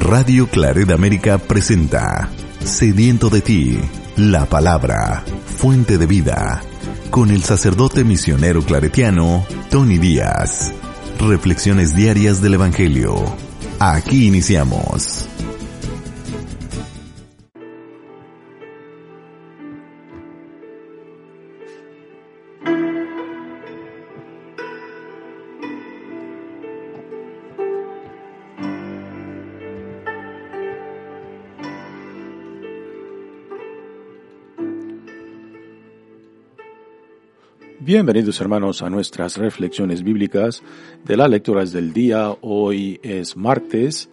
Radio Claret América presenta Sediento de ti, la palabra, fuente de vida, con el sacerdote misionero claretiano Tony Díaz. Reflexiones diarias del Evangelio. Aquí iniciamos. Bienvenidos hermanos a nuestras reflexiones bíblicas de las lecturas del día. Hoy es martes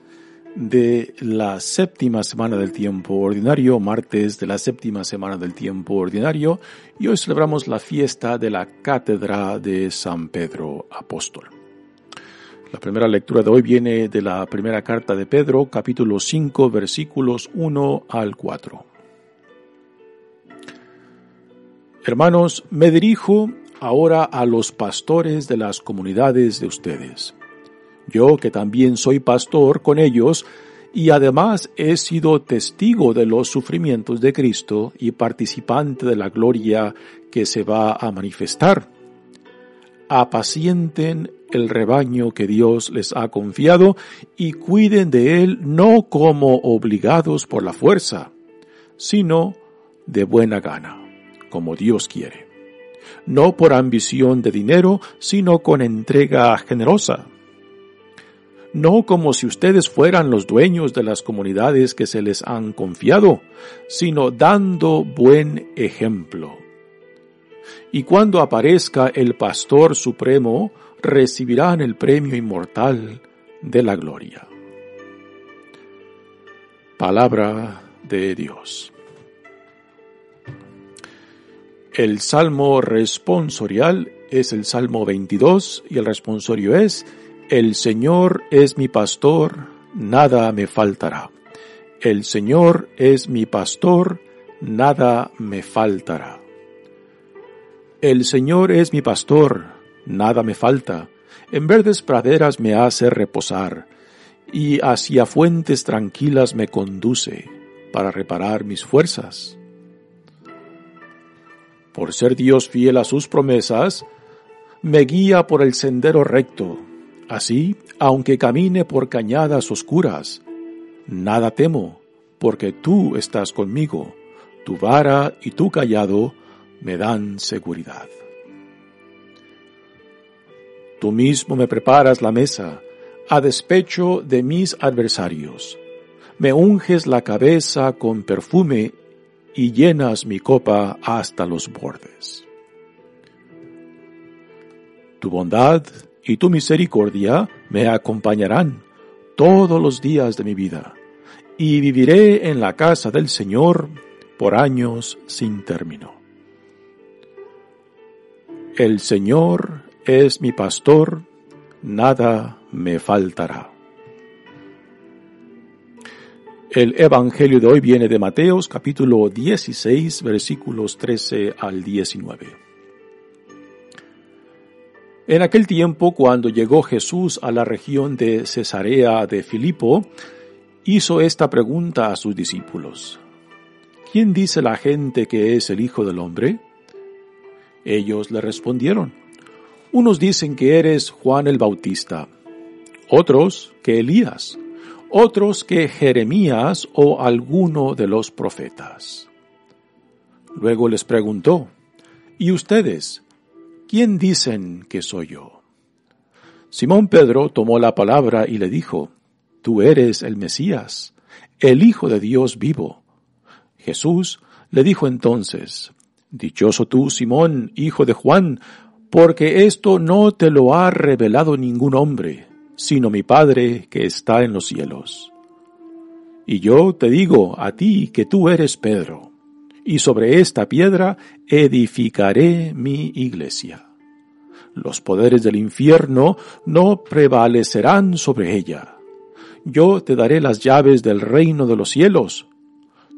de la séptima semana del tiempo ordinario, martes de la séptima semana del tiempo ordinario, y hoy celebramos la fiesta de la Cátedra de San Pedro Apóstol. La primera lectura de hoy viene de la primera carta de Pedro, capítulo 5, versículos 1 al 4. Hermanos, me dirijo ahora a los pastores de las comunidades de ustedes. Yo, que también soy pastor con ellos, y además he sido testigo de los sufrimientos de Cristo y participante de la gloria que se va a manifestar. Apacienten el rebaño que Dios les ha confiado y cuiden de él no como obligados por la fuerza, sino de buena gana, como Dios quiere no por ambición de dinero, sino con entrega generosa. No como si ustedes fueran los dueños de las comunidades que se les han confiado, sino dando buen ejemplo. Y cuando aparezca el Pastor Supremo, recibirán el premio inmortal de la gloria. Palabra de Dios. El salmo responsorial es el salmo 22 y el responsorio es, El Señor es mi pastor, nada me faltará. El Señor es mi pastor, nada me faltará. El Señor es mi pastor, nada me falta. En verdes praderas me hace reposar, y hacia fuentes tranquilas me conduce, para reparar mis fuerzas por ser Dios fiel a sus promesas, me guía por el sendero recto. Así, aunque camine por cañadas oscuras, nada temo, porque tú estás conmigo, tu vara y tu callado me dan seguridad. Tú mismo me preparas la mesa, a despecho de mis adversarios. Me unges la cabeza con perfume y llenas mi copa hasta los bordes. Tu bondad y tu misericordia me acompañarán todos los días de mi vida, y viviré en la casa del Señor por años sin término. El Señor es mi pastor, nada me faltará. El Evangelio de hoy viene de Mateos capítulo 16 versículos 13 al 19. En aquel tiempo, cuando llegó Jesús a la región de Cesarea de Filipo, hizo esta pregunta a sus discípulos. ¿Quién dice la gente que es el Hijo del Hombre? Ellos le respondieron. Unos dicen que eres Juan el Bautista, otros que Elías otros que Jeremías o alguno de los profetas. Luego les preguntó, ¿Y ustedes? ¿Quién dicen que soy yo? Simón Pedro tomó la palabra y le dijo, Tú eres el Mesías, el Hijo de Dios vivo. Jesús le dijo entonces, Dichoso tú, Simón, hijo de Juan, porque esto no te lo ha revelado ningún hombre, sino mi Padre que está en los cielos. Y yo te digo a ti que tú eres Pedro, y sobre esta piedra edificaré mi iglesia. Los poderes del infierno no prevalecerán sobre ella. Yo te daré las llaves del reino de los cielos.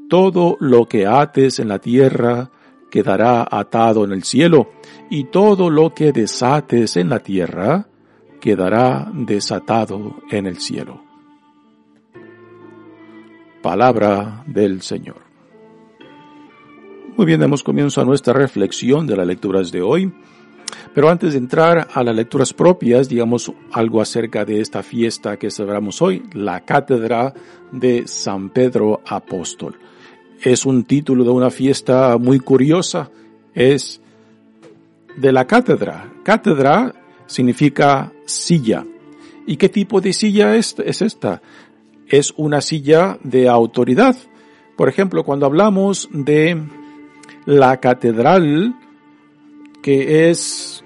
Todo lo que ates en la tierra quedará atado en el cielo, y todo lo que desates en la tierra quedará desatado en el cielo. Palabra del Señor. Muy bien, damos comienzo a nuestra reflexión de las lecturas de hoy. Pero antes de entrar a las lecturas propias, digamos algo acerca de esta fiesta que celebramos hoy, la Cátedra de San Pedro Apóstol. Es un título de una fiesta muy curiosa, es de la cátedra. Cátedra significa silla. ¿Y qué tipo de silla es, es esta? Es una silla de autoridad. Por ejemplo, cuando hablamos de la catedral, que es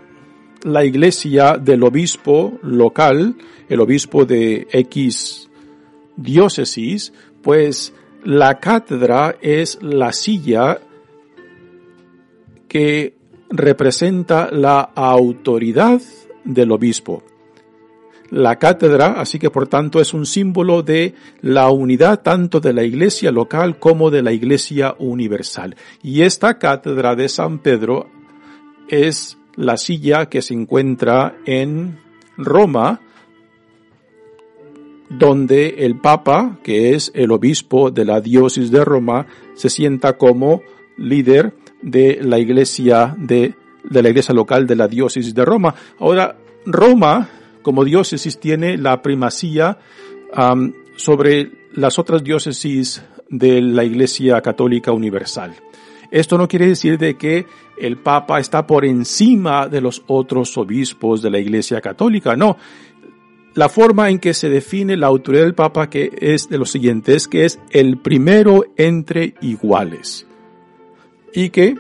la iglesia del obispo local, el obispo de X diócesis, pues la cátedra es la silla que representa la autoridad del obispo. La cátedra, así que por tanto es un símbolo de la unidad tanto de la iglesia local como de la iglesia universal. Y esta cátedra de San Pedro es la silla que se encuentra en Roma, donde el Papa, que es el obispo de la diócesis de Roma, se sienta como líder de la iglesia de, de la iglesia local de la diócesis de Roma. Ahora, Roma, como diócesis, tiene la primacía sobre las otras diócesis de la iglesia católica universal. Esto no quiere decir de que el Papa está por encima de los otros obispos de la Iglesia Católica, no. La forma en que se define la autoridad del Papa que es de lo siguiente, es que es el primero entre iguales. Y que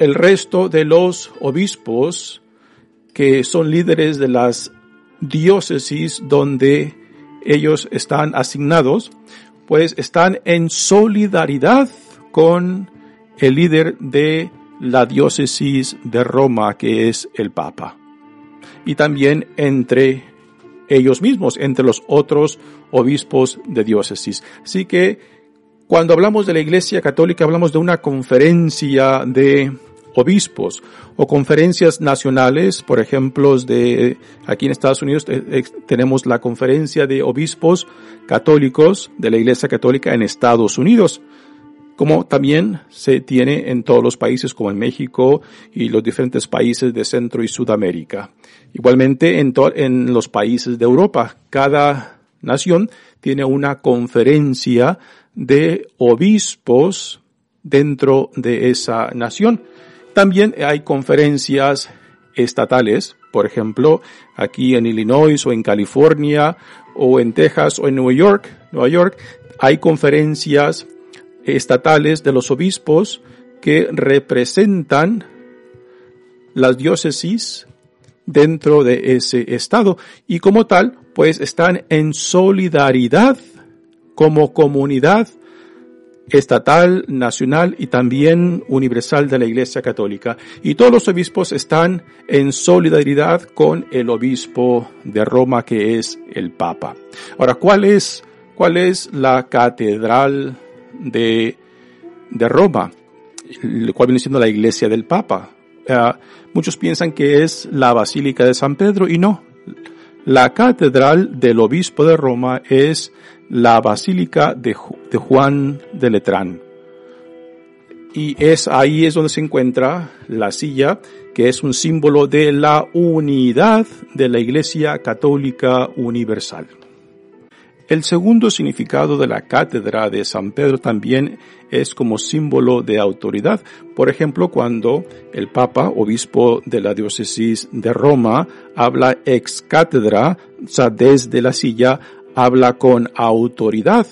el resto de los obispos que son líderes de las diócesis donde ellos están asignados, pues están en solidaridad con el líder de la diócesis de Roma, que es el Papa. Y también entre ellos mismos, entre los otros obispos de diócesis. Así que cuando hablamos de la Iglesia Católica hablamos de una conferencia de obispos o conferencias nacionales, por ejemplo, de aquí en Estados Unidos eh, tenemos la conferencia de obispos católicos de la Iglesia Católica en Estados Unidos como también se tiene en todos los países como en México y los diferentes países de Centro y Sudamérica. Igualmente en, en los países de Europa, cada nación tiene una conferencia de obispos dentro de esa nación. También hay conferencias estatales, por ejemplo, aquí en Illinois o en California o en Texas o en Nueva York, Nueva York, hay conferencias estatales de los obispos que representan las diócesis dentro de ese estado y como tal pues están en solidaridad como comunidad estatal, nacional y también universal de la Iglesia Católica. Y todos los obispos están en solidaridad con el obispo de Roma que es el Papa. Ahora, ¿cuál es, cuál es la catedral de, de Roma, el cual viene siendo la iglesia del Papa. Eh, muchos piensan que es la Basílica de San Pedro y no. La catedral del obispo de Roma es la Basílica de, de Juan de Letrán. Y es ahí es donde se encuentra la silla, que es un símbolo de la unidad de la Iglesia Católica Universal. El segundo significado de la cátedra de San Pedro también es como símbolo de autoridad. Por ejemplo, cuando el Papa, obispo de la diócesis de Roma, habla ex cátedra, o sea, desde la silla, habla con autoridad.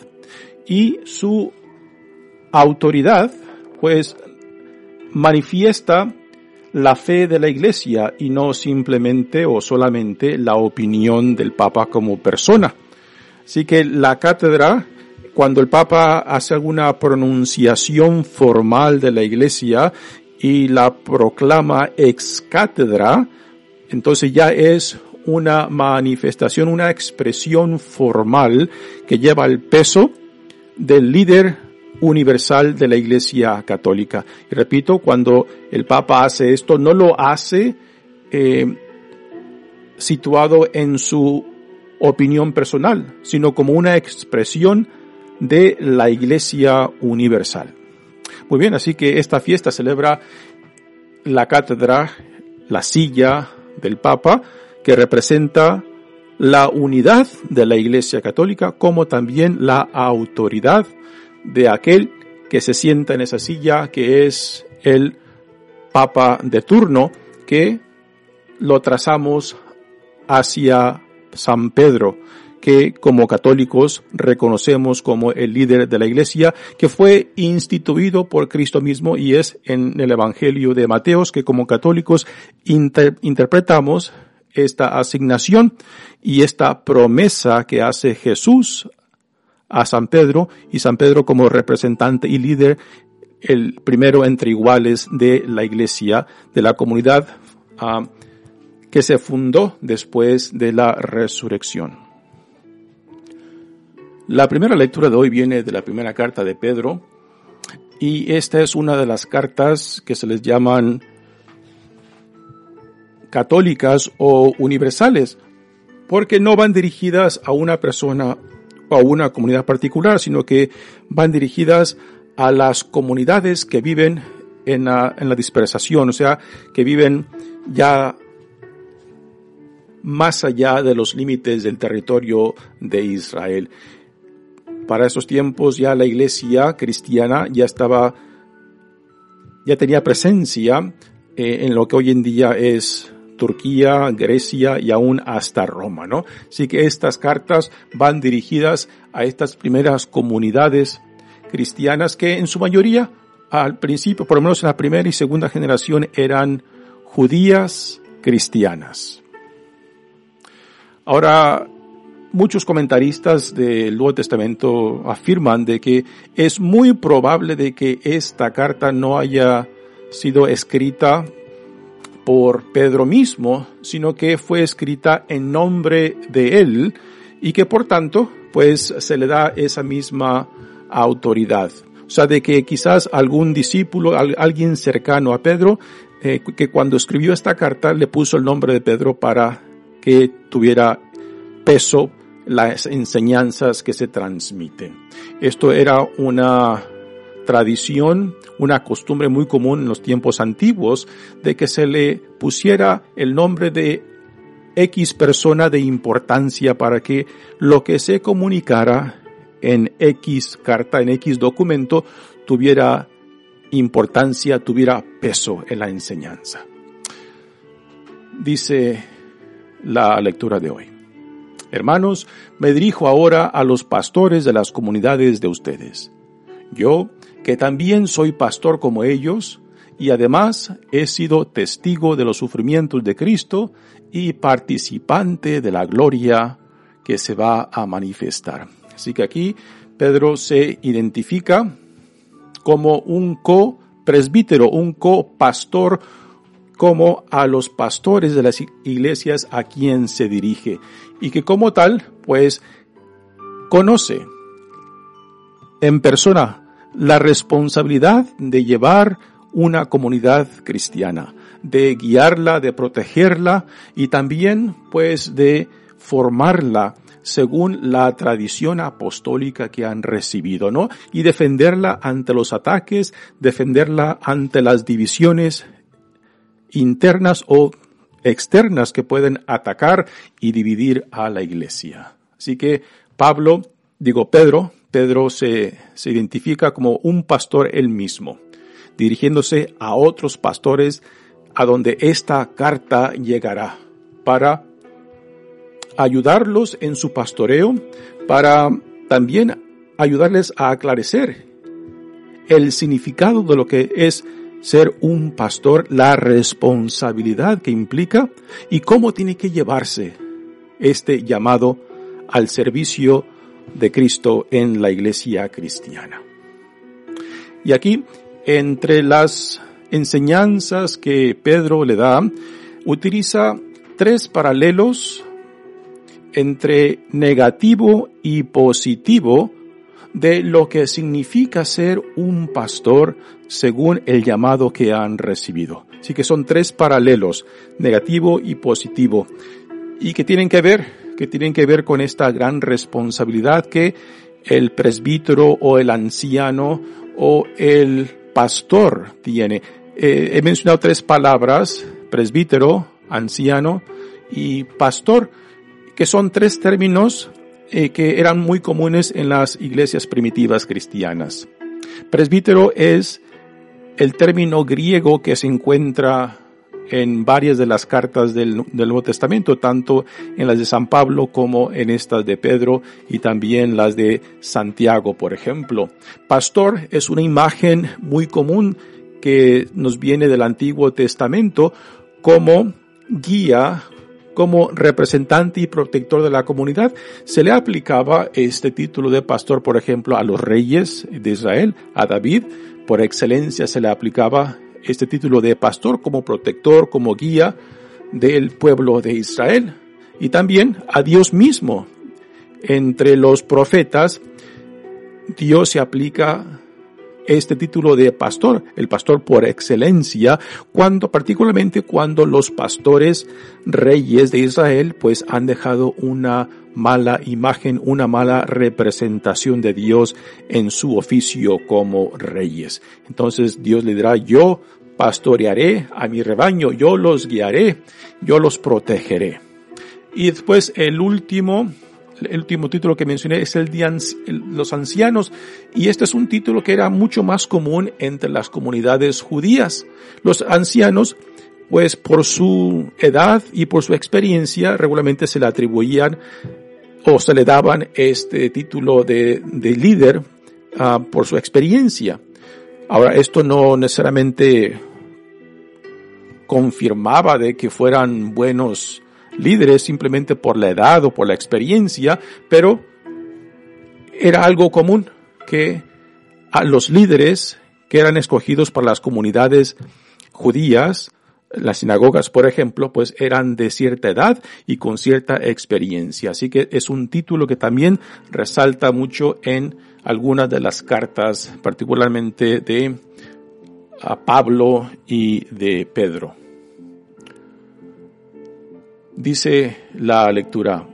Y su autoridad, pues, manifiesta la fe de la iglesia y no simplemente o solamente la opinión del Papa como persona. Así que la cátedra, cuando el Papa hace alguna pronunciación formal de la Iglesia y la proclama ex cátedra, entonces ya es una manifestación, una expresión formal que lleva el peso del líder universal de la Iglesia Católica. Y repito, cuando el Papa hace esto, no lo hace eh, situado en su opinión personal, sino como una expresión de la Iglesia Universal. Muy bien, así que esta fiesta celebra la cátedra, la silla del Papa, que representa la unidad de la Iglesia Católica, como también la autoridad de aquel que se sienta en esa silla, que es el Papa de turno, que lo trazamos hacia San Pedro, que como católicos reconocemos como el líder de la iglesia, que fue instituido por Cristo mismo y es en el Evangelio de Mateos que como católicos interpretamos esta asignación y esta promesa que hace Jesús a San Pedro y San Pedro como representante y líder, el primero entre iguales de la iglesia, de la comunidad ah, que se fundó después de la resurrección. La primera lectura de hoy viene de la primera carta de Pedro y esta es una de las cartas que se les llaman católicas o universales, porque no van dirigidas a una persona o a una comunidad particular, sino que van dirigidas a las comunidades que viven en la, dispersación, o sea, que viven ya más allá de los límites del territorio de Israel. Para esos tiempos ya la iglesia cristiana ya estaba, ya tenía presencia eh, en lo que hoy en día es Turquía, Grecia y aún hasta Roma, ¿no? Así que estas cartas van dirigidas a estas primeras comunidades cristianas que en su mayoría al principio, por lo menos en la primera y segunda generación, eran judías cristianas. Ahora, muchos comentaristas del Nuevo Testamento afirman de que es muy probable de que esta carta no haya sido escrita por Pedro mismo, sino que fue escrita en nombre de él y que por tanto, pues se le da esa misma autoridad. O sea, de que quizás algún discípulo, alguien cercano a Pedro, eh, que cuando escribió esta carta le puso el nombre de Pedro para que tuviera peso las enseñanzas que se transmiten. Esto era una tradición, una costumbre muy común en los tiempos antiguos de que se le pusiera el nombre de X persona de importancia para que lo que se comunicara en X carta, en X documento, tuviera importancia, tuviera peso en la enseñanza. Dice la lectura de hoy. Hermanos, me dirijo ahora a los pastores de las comunidades de ustedes. Yo, que también soy pastor como ellos, y además he sido testigo de los sufrimientos de Cristo y participante de la gloria que se va a manifestar. Así que aquí Pedro se identifica como un co-presbítero, un co-pastor, como a los pastores de las iglesias a quien se dirige y que como tal, pues, conoce en persona la responsabilidad de llevar una comunidad cristiana, de guiarla, de protegerla y también, pues, de formarla según la tradición apostólica que han recibido, ¿no? Y defenderla ante los ataques, defenderla ante las divisiones internas o externas que pueden atacar y dividir a la iglesia. Así que Pablo, digo Pedro, Pedro se, se identifica como un pastor él mismo, dirigiéndose a otros pastores a donde esta carta llegará para ayudarlos en su pastoreo, para también ayudarles a aclarecer el significado de lo que es ser un pastor, la responsabilidad que implica y cómo tiene que llevarse este llamado al servicio de Cristo en la iglesia cristiana. Y aquí, entre las enseñanzas que Pedro le da, utiliza tres paralelos entre negativo y positivo de lo que significa ser un pastor según el llamado que han recibido. Así que son tres paralelos, negativo y positivo, y que tienen que ver que tienen que ver con esta gran responsabilidad que el presbítero o el anciano o el pastor tiene. Eh, he mencionado tres palabras, presbítero, anciano y pastor, que son tres términos eh, que eran muy comunes en las iglesias primitivas cristianas. Presbítero es el término griego que se encuentra en varias de las cartas del, Nuevo Testamento, tanto en las de San Pablo como en estas de Pedro y también las de Santiago, por ejemplo. Pastor es una imagen muy común que nos viene del Antiguo Testamento como guía, como representante y protector de la comunidad. Se le aplicaba este título de pastor, por ejemplo, a los reyes de Israel, a David, por excelencia se le aplicaba este título de pastor como protector, como guía del pueblo de Israel y también a Dios mismo. Entre los profetas, Dios se aplica este título de pastor, el pastor por excelencia, cuando, particularmente cuando los pastores reyes de Israel, pues han dejado una mala imagen, una mala representación de Dios en su oficio como reyes. Entonces Dios le dirá, yo pastorearé a mi rebaño, yo los guiaré, yo los protegeré. Y después el último, el último título que mencioné es el de los ancianos, y este es un título que era mucho más común entre las comunidades judías. Los ancianos, pues por su edad y por su experiencia, regularmente se le atribuían o se le daban este título de, de líder uh, por su experiencia. Ahora, esto no necesariamente confirmaba de que fueran buenos líderes simplemente por la edad o por la experiencia, pero era algo común que a los líderes que eran escogidos por las comunidades judías, las sinagogas, por ejemplo, pues eran de cierta edad y con cierta experiencia. Así que es un título que también resalta mucho en algunas de las cartas, particularmente de a Pablo y de Pedro. Dice la lectura,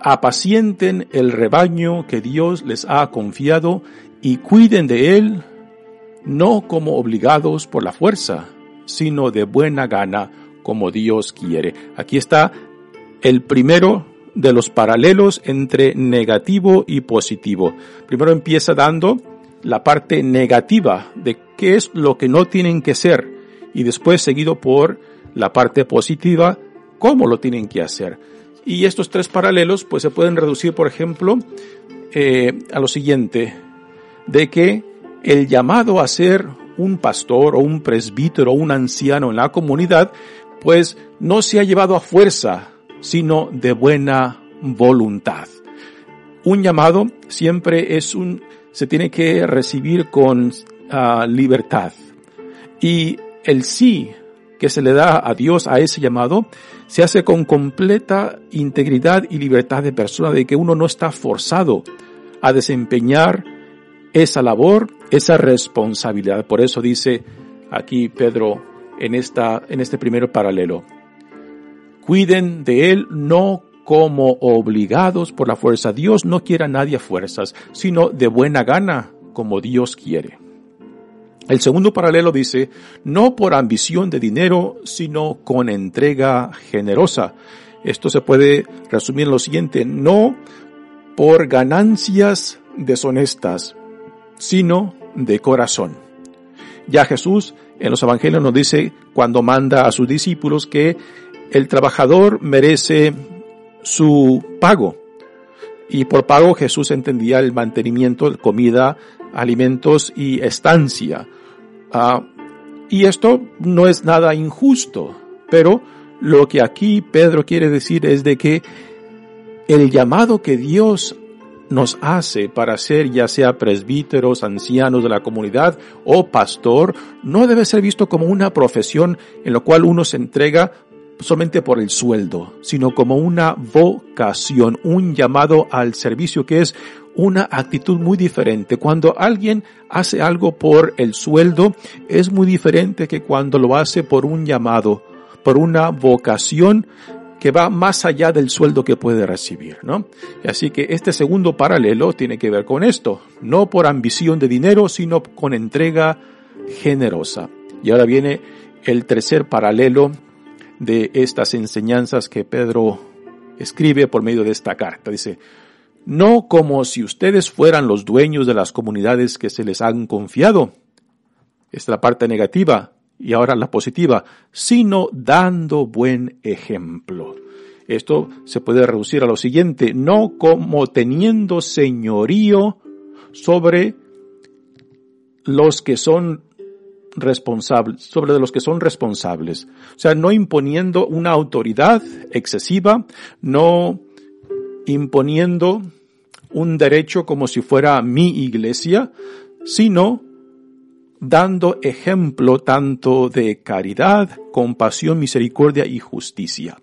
apacienten el rebaño que Dios les ha confiado y cuiden de él, no como obligados por la fuerza, sino de buena gana, como Dios quiere. Aquí está el primero de los paralelos entre negativo y positivo. Primero empieza dando la parte negativa de qué es lo que no tienen que ser y después seguido por la parte positiva, cómo lo tienen que hacer. Y estos tres paralelos pues se pueden reducir, por ejemplo, eh, a lo siguiente, de que el llamado a ser un pastor o un presbítero o un anciano en la comunidad, pues no se ha llevado a fuerza, sino de buena voluntad. Un llamado siempre es un, se tiene que recibir con ah, libertad. Y el sí que se le da a Dios a ese llamado se hace con completa integridad y libertad de persona, de que uno no está forzado a desempeñar esa labor, esa responsabilidad. Por eso dice aquí Pedro en esta, en este primer paralelo. Cuiden de él no como obligados por la fuerza. Dios no quiere a nadie a fuerzas, sino de buena gana, como Dios quiere. El segundo paralelo dice, no por ambición de dinero, sino con entrega generosa. Esto se puede resumir en lo siguiente, no por ganancias deshonestas, sino de corazón. Ya Jesús en los evangelios nos dice cuando manda a sus discípulos que el trabajador merece su pago. Y por pago Jesús entendía el mantenimiento, comida, alimentos y estancia. Ah, y esto no es nada injusto, pero lo que aquí Pedro quiere decir es de que el llamado que Dios nos hace para ser ya sea presbíteros, ancianos de la comunidad o pastor, no debe ser visto como una profesión en la cual uno se entrega solamente por el sueldo, sino como una vocación, un llamado al servicio que es una actitud muy diferente. Cuando alguien hace algo por el sueldo, es muy diferente que cuando lo hace por un llamado, por una vocación que va más allá del sueldo que puede recibir, ¿no? Así que este segundo paralelo tiene que ver con esto, no por ambición de dinero, sino con entrega generosa. Y ahora viene el tercer paralelo de estas enseñanzas que Pedro escribe por medio de esta carta. Dice, no como si ustedes fueran los dueños de las comunidades que se les han confiado. Esta es la parte negativa y ahora la positiva, sino dando buen ejemplo. Esto se puede reducir a lo siguiente, no como teniendo señorío sobre los que son responsables, sobre los que son responsables. O sea, no imponiendo una autoridad excesiva, no imponiendo un derecho como si fuera mi iglesia, sino dando ejemplo tanto de caridad, compasión, misericordia y justicia.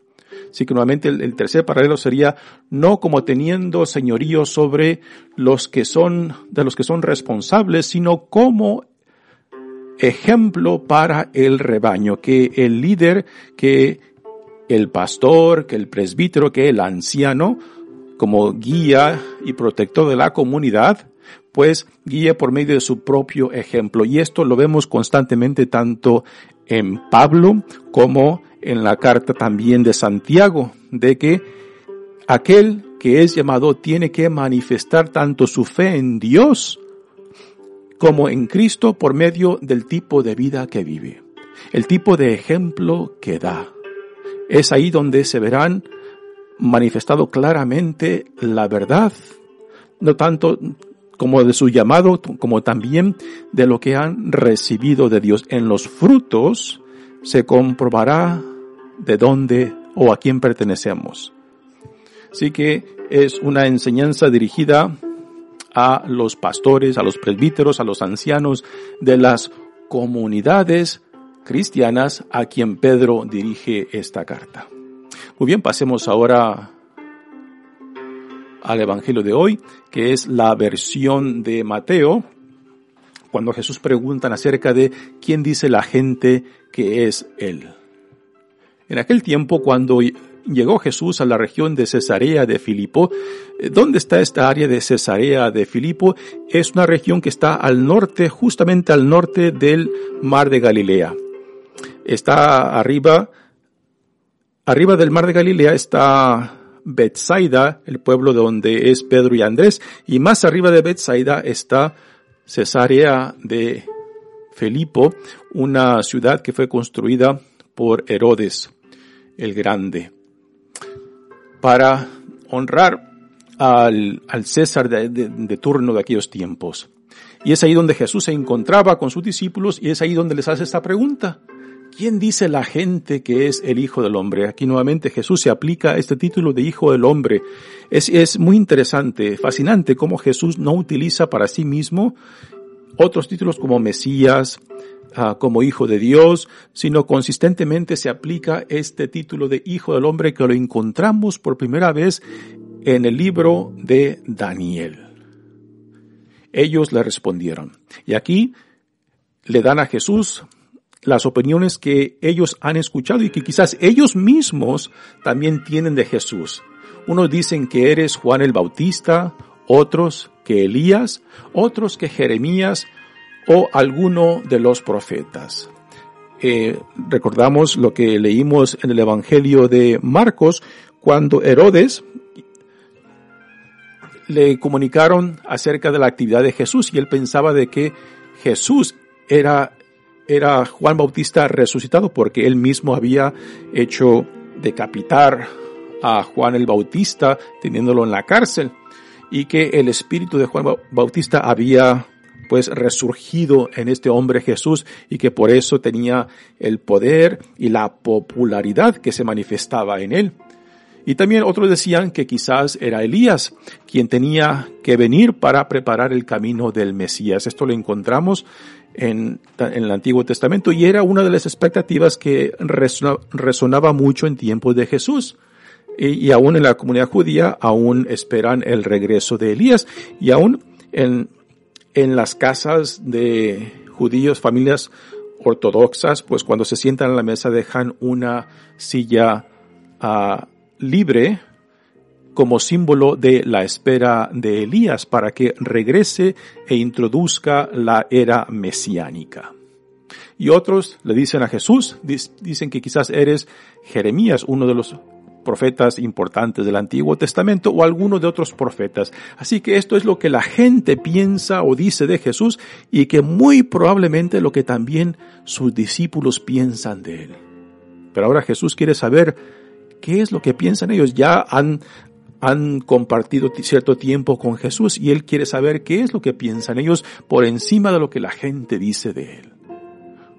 Así que nuevamente el, tercer paralelo sería no como teniendo señorío sobre los que son, de los que son responsables, sino como ejemplo para el rebaño, que el líder, que el pastor, que el presbítero, que el anciano, como guía y protector de la comunidad, pues guíe por medio de su propio ejemplo. Y esto lo vemos constantemente tanto en Pablo como en la carta también de Santiago, de que aquel que es llamado tiene que manifestar tanto su fe en Dios como en Cristo por medio del tipo de vida que vive, el tipo de ejemplo que da. Es ahí donde se verán manifestado claramente la verdad, no tanto como de su llamado, como también de lo que han recibido de Dios. En los frutos se comprobará de dónde o a quién pertenecemos. Así que es una enseñanza dirigida a los pastores, a los presbíteros, a los ancianos de las comunidades cristianas a quien Pedro dirige esta carta. Muy bien, pasemos ahora al Evangelio de hoy, que es la versión de Mateo, cuando Jesús preguntan acerca de quién dice la gente que es Él. En aquel tiempo, cuando llegó Jesús a la región de Cesarea de Filipo, eh, ¿dónde está esta área de Cesarea de Filipo? Es una región que está al norte, justamente al norte del mar de Galilea. Está arriba, arriba del mar de Galilea está Bethsaida, el pueblo donde es Pedro y Andrés, y más arriba de Bethsaida está Cesarea de Filipo, una ciudad que fue construida por Herodes el Grande para honrar al, César de, turno de aquellos tiempos. Y es ahí donde Jesús se encontraba con sus discípulos y es ahí donde les hace esta pregunta. ¿Quién dice la gente que es el Hijo del Hombre? Aquí nuevamente Jesús se aplica este título de Hijo del Hombre. Es, es muy interesante, fascinante cómo Jesús no utiliza para sí mismo otros títulos como Mesías, ah, como Hijo de Dios, sino consistentemente se aplica este título de Hijo del Hombre que lo encontramos por primera vez en el libro de Daniel. Ellos le respondieron. Y aquí le dan a Jesús las opiniones que ellos han escuchado y que quizás ellos mismos también tienen de Jesús. Unos dicen que eres Juan el Bautista, otros que Elías, otros que Jeremías o alguno de los profetas. Eh, recordamos lo que leímos en el Evangelio de Marcos cuando Herodes le comunicaron acerca de la actividad de Jesús y él pensaba de que Jesús era era Juan Bautista resucitado porque él mismo había hecho decapitar a Juan el Bautista teniéndolo en la cárcel y que el espíritu de Juan Bautista había pues resurgido en este hombre Jesús y que por eso tenía el poder y la popularidad que se manifestaba en él. Y también otros decían que quizás era Elías quien tenía que venir para preparar el camino del Mesías. Esto lo encontramos en, el Antiguo Testamento y era una de las expectativas que resonaba, mucho en tiempos de Jesús. Y, aún en la comunidad judía aún esperan el regreso de Elías y aún en, en las casas de judíos, familias ortodoxas, pues cuando se sientan a la mesa dejan una silla ah, libre como símbolo de la espera de Elías para que regrese e introduzca la era mesiánica. Y otros le dicen a Jesús, dicen que quizás eres Jeremías, uno de los profetas importantes del Antiguo Testamento o alguno de otros profetas. Así que esto es lo que la gente piensa o dice de Jesús y que muy probablemente lo que también sus discípulos piensan de él. Pero ahora Jesús quiere saber qué es lo que piensan ellos. Ya han, han compartido cierto tiempo con Jesús y él quiere saber qué es lo que piensan ellos por encima de lo que la gente dice de él.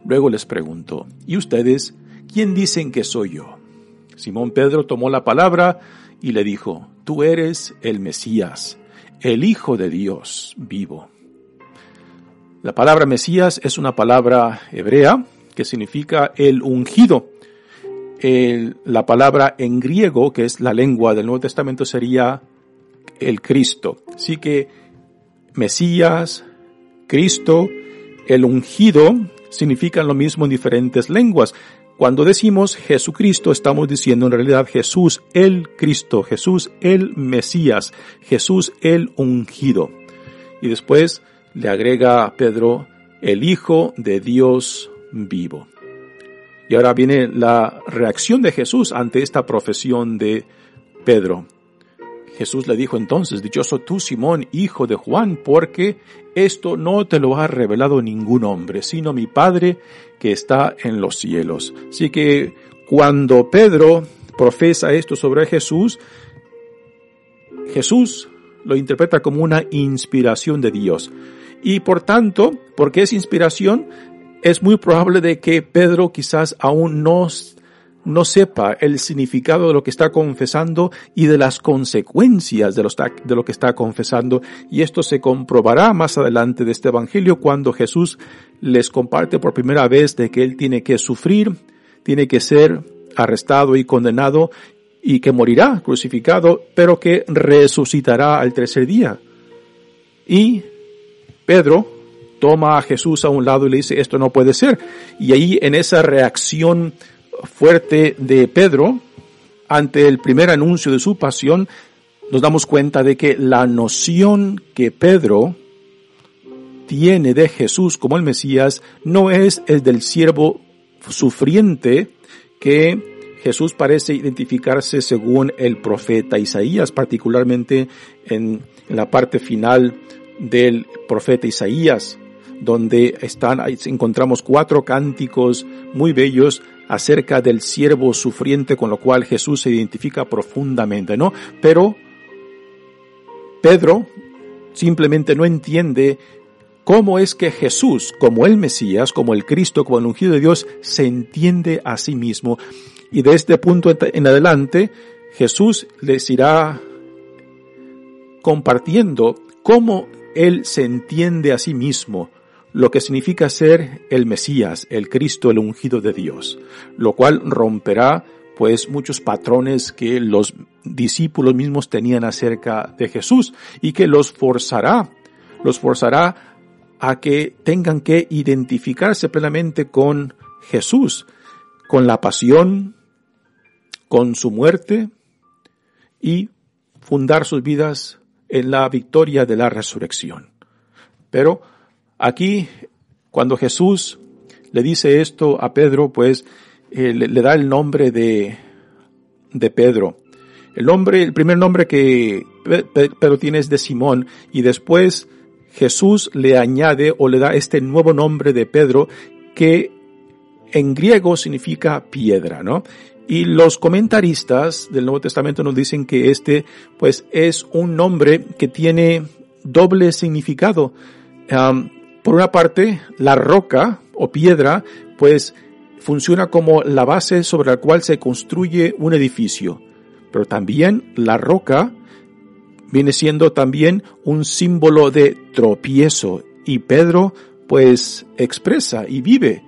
Luego les preguntó, ¿y ustedes quién dicen que soy yo? Simón Pedro tomó la palabra y le dijo, Tú eres el Mesías, el Hijo de Dios vivo. La palabra Mesías es una palabra hebrea que significa el ungido. La palabra en griego, que es la lengua del Nuevo Testamento, sería el Cristo. Así que Mesías, Cristo, el ungido significan lo mismo en diferentes lenguas. Cuando decimos Jesucristo, estamos diciendo en realidad Jesús el Cristo, Jesús el Mesías, Jesús el ungido. Y después le agrega Pedro, el Hijo de Dios vivo. Y ahora viene la reacción de Jesús ante esta profesión de Pedro. Jesús le dijo entonces, Dichoso tú, Simón, hijo de Juan, porque esto no te lo ha revelado ningún hombre, sino mi Padre que está en los cielos. Así que cuando Pedro profesa esto sobre Jesús, Jesús lo interpreta como una inspiración de Dios. Y por tanto, porque es inspiración, es muy probable de que Pedro quizás aún no no sepa el significado de lo que está confesando y de las consecuencias de, de lo que está confesando. Y esto se comprobará más adelante de este Evangelio cuando Jesús les comparte por primera vez de que Él tiene que sufrir, tiene que ser arrestado y condenado y que morirá crucificado, pero que resucitará al tercer día. Y Pedro toma a Jesús a un lado y le dice, esto no puede ser. Y ahí en esa reacción fuerte de Pedro ante el primer anuncio de su pasión, nos damos cuenta de que la noción que Pedro tiene de Jesús como el Mesías no es el del siervo sufriente que Jesús parece identificarse según el profeta Isaías, particularmente en la parte final del profeta Isaías, donde están, encontramos cuatro cánticos muy bellos acerca del siervo sufriente con lo cual Jesús se identifica profundamente, ¿no? Pero Pedro simplemente no entiende cómo es que Jesús, como el Mesías, como el Cristo, como el ungido de Dios, se entiende a sí mismo. Y de este punto en adelante, Jesús les irá compartiendo cómo Él se entiende a sí mismo, lo que significa ser el Mesías, el Cristo, el ungido de Dios, lo cual romperá pues muchos patrones que los discípulos mismos tenían acerca de Jesús y que los forzará, los forzará a que tengan que identificarse plenamente con Jesús, con la pasión, con su muerte y fundar sus vidas en la victoria de la resurrección. Pero Aquí, cuando Jesús le dice esto a Pedro, pues eh, le, da el nombre de, de Pedro. El nombre, el primer nombre que Pedro tiene es de Simón y después Jesús le añade o le da este nuevo nombre de Pedro que en griego significa piedra, ¿no? Y los comentaristas del Nuevo Testamento nos dicen que este, pues, es un nombre que tiene doble significado. Por una parte, la roca o piedra, pues funciona como la base sobre la cual se construye un edificio. Pero también la roca viene siendo también un símbolo de tropiezo. Y Pedro pues expresa y vive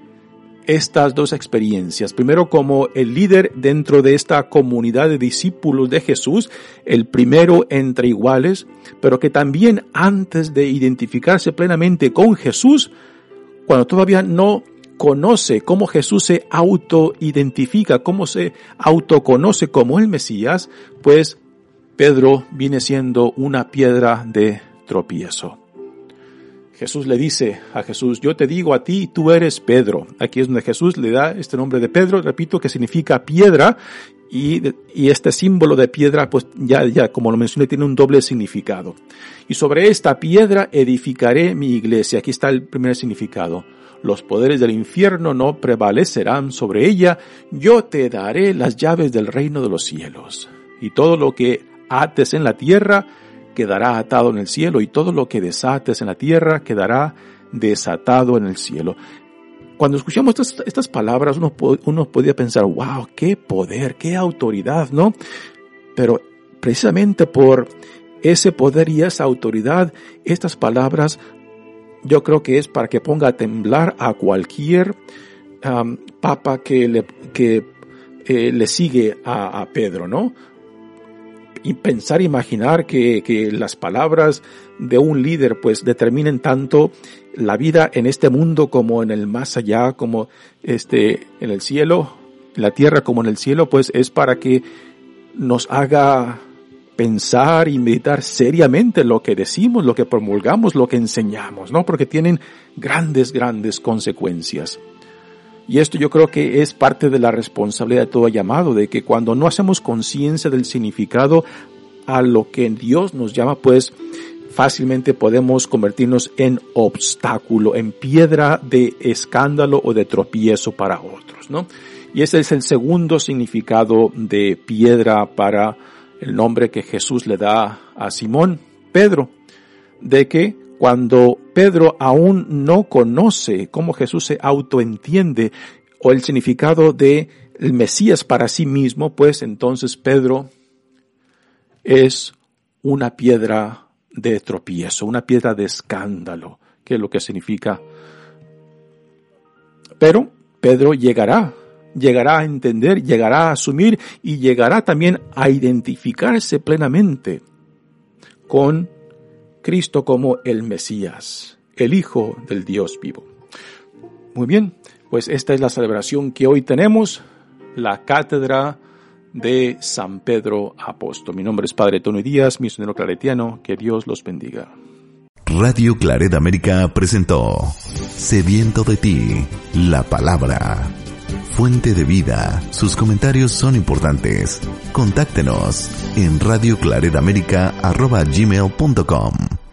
estas dos experiencias. Primero como el líder dentro de esta comunidad de discípulos de Jesús, el primero entre iguales, pero que también antes de identificarse plenamente con Jesús, cuando todavía no conoce, cómo Jesús se autoidentifica, cómo se autoconoce como el Mesías, pues Pedro viene siendo una piedra de tropiezo. Jesús le dice a Jesús, yo te digo a ti, tú eres Pedro. Aquí es donde Jesús le da este nombre de Pedro, repito, que significa piedra, y, y, este símbolo de piedra, pues ya, ya, como lo mencioné, tiene un doble significado. Y sobre esta piedra edificaré mi iglesia. Aquí está el primer significado. Los poderes del infierno no prevalecerán sobre ella. Yo te daré las llaves del reino de los cielos. Y todo lo que ates en la tierra quedará atado en el cielo y todo lo que desates en la tierra quedará desatado en el cielo. Cuando escuchamos estas, estas palabras uno, uno podía pensar, wow, qué poder, qué autoridad, ¿no? Pero precisamente por ese poder y esa autoridad, estas palabras yo creo que es para que ponga a temblar a cualquier papa que le, que, eh, le sigue a Pedro, ¿no? Y pensar, imaginar que, que, las palabras de un líder pues determinen tanto la vida en este mundo como en el más allá, como este, en el cielo, la tierra como en el cielo, pues es para que nos haga pensar y meditar seriamente lo que decimos, lo que promulgamos, lo que enseñamos, ¿no? Porque tienen grandes, grandes consecuencias. Y esto yo creo que es parte de la responsabilidad de todo llamado, de que cuando no hacemos conciencia del significado a lo que Dios nos llama, pues fácilmente podemos convertirnos en obstáculo, en piedra de escándalo o de tropiezo para otros, ¿no? Y ese es el segundo significado de piedra para el nombre que Jesús le da a Simón, Pedro, de que cuando Pedro aún no conoce cómo Jesús se autoentiende o el significado de el Mesías para sí mismo, pues entonces Pedro es una piedra de tropiezo, una piedra de escándalo, que es lo que significa. Pero Pedro llegará, llegará a entender, llegará a asumir y llegará también a identificarse plenamente con Cristo como el Mesías, el Hijo del Dios vivo. Muy bien, pues esta es la celebración que hoy tenemos, la cátedra de San Pedro Apóstol. Mi nombre es Padre Tony Díaz, misionero claretiano, que Dios los bendiga. Radio Claret América presentó Sediento de ti, la palabra. Fuente de vida, sus comentarios son importantes. Contáctenos en radioclaredamerica.gmail.com